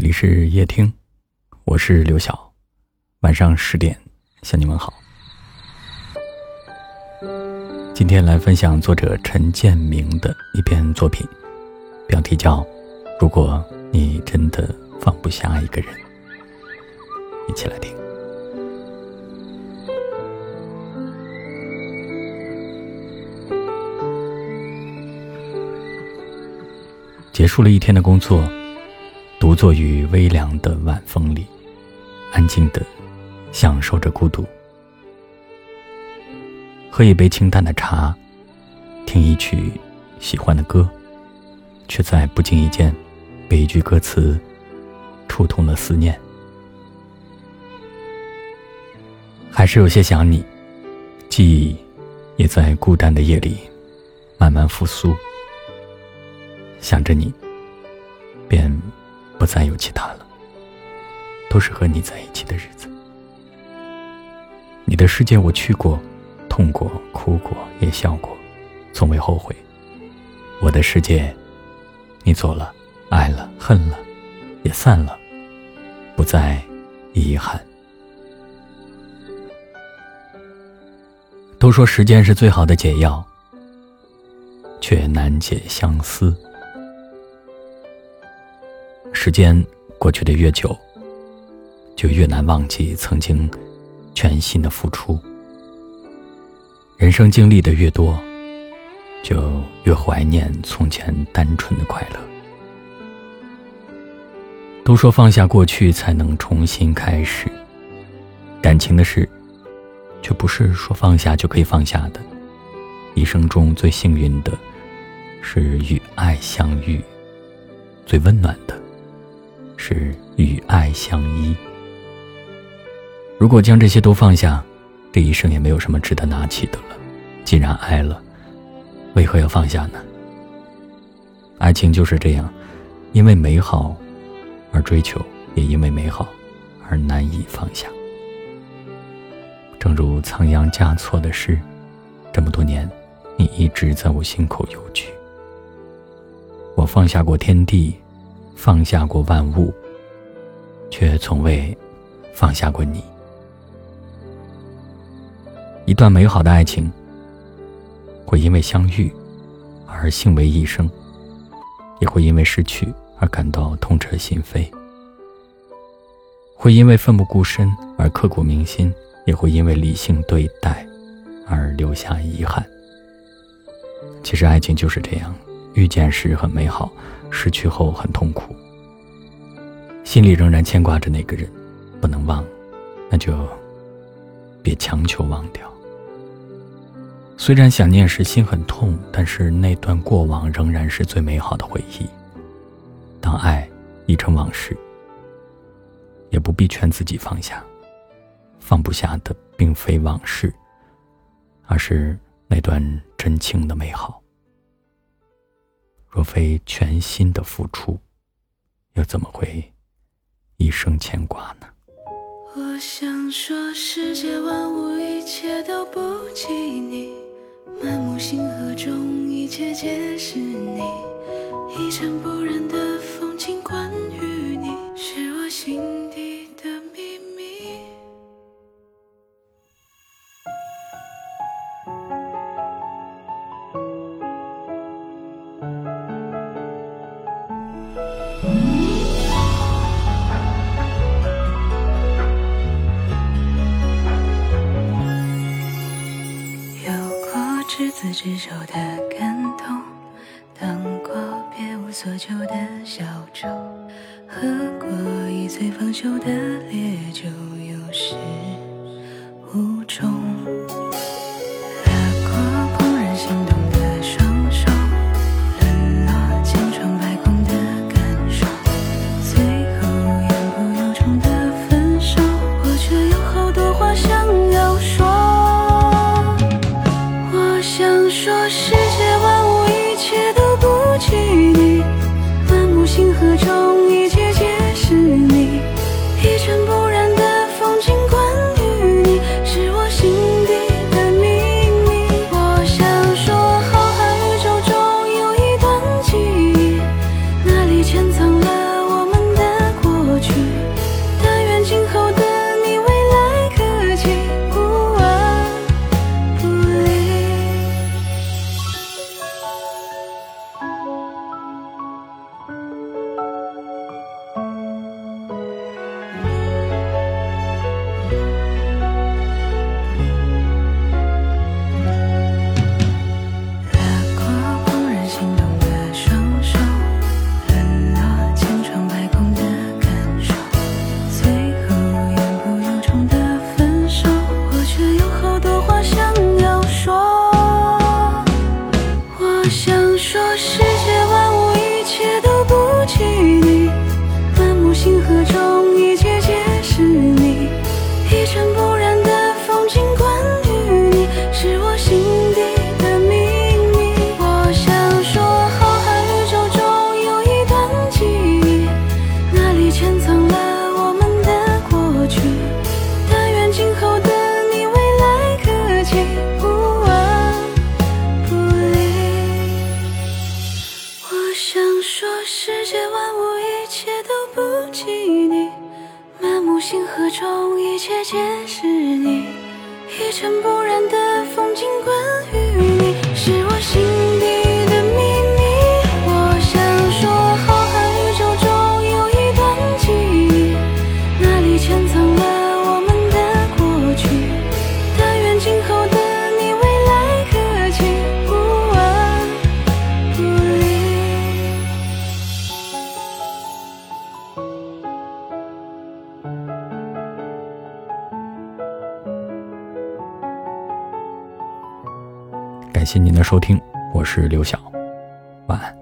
这里是夜听，我是刘晓。晚上十点向你们好。今天来分享作者陈建明的一篇作品，标题叫《如果你真的放不下一个人》，一起来听。结束了一天的工作，独坐于微凉的晚风里，安静的享受着孤独。喝一杯清淡的茶，听一曲喜欢的歌，却在不经意间被一句歌词触痛了思念。还是有些想你，记忆也在孤单的夜里慢慢复苏。想着你，便不再有其他了。都是和你在一起的日子。你的世界我去过，痛过，哭过，也笑过，从未后悔。我的世界，你走了，爱了，恨了，也散了，不再遗憾。都说时间是最好的解药，却难解相思。时间过去的越久，就越难忘记曾经全心的付出。人生经历的越多，就越怀念从前单纯的快乐。都说放下过去才能重新开始，感情的事，却不是说放下就可以放下的。一生中最幸运的，是与爱相遇，最温暖的。是与爱相依。如果将这些都放下，这一生也没有什么值得拿起的了。既然爱了，为何要放下呢？爱情就是这样，因为美好而追求，也因为美好而难以放下。正如仓央嘉措的诗：“这么多年，你一直在我心口游去。我放下过天地。”放下过万物，却从未放下过你。一段美好的爱情，会因为相遇而幸为一生，也会因为失去而感到痛彻心扉；会因为奋不顾身而刻骨铭心，也会因为理性对待而留下遗憾。其实，爱情就是这样。遇见时很美好，失去后很痛苦。心里仍然牵挂着那个人，不能忘，那就别强求忘掉。虽然想念时心很痛，但是那段过往仍然是最美好的回忆。当爱已成往事，也不必劝自己放下。放不下的并非往事，而是那段真情的美好。若非全心的付出，又怎么会一生牵挂呢？我想说，世界万物一切都不及你，满目星河中一切皆是你，一尘不染的风景，关于执手的感动，当过别无所求的小舟，喝过一醉方休的烈酒，有始无终。谢谢。河中一切皆是你一尘不染想说，世界万物一切都不及你，满目星河中一切皆是你，一尘不染的风景关于感谢您的收听，我是刘晓，晚安。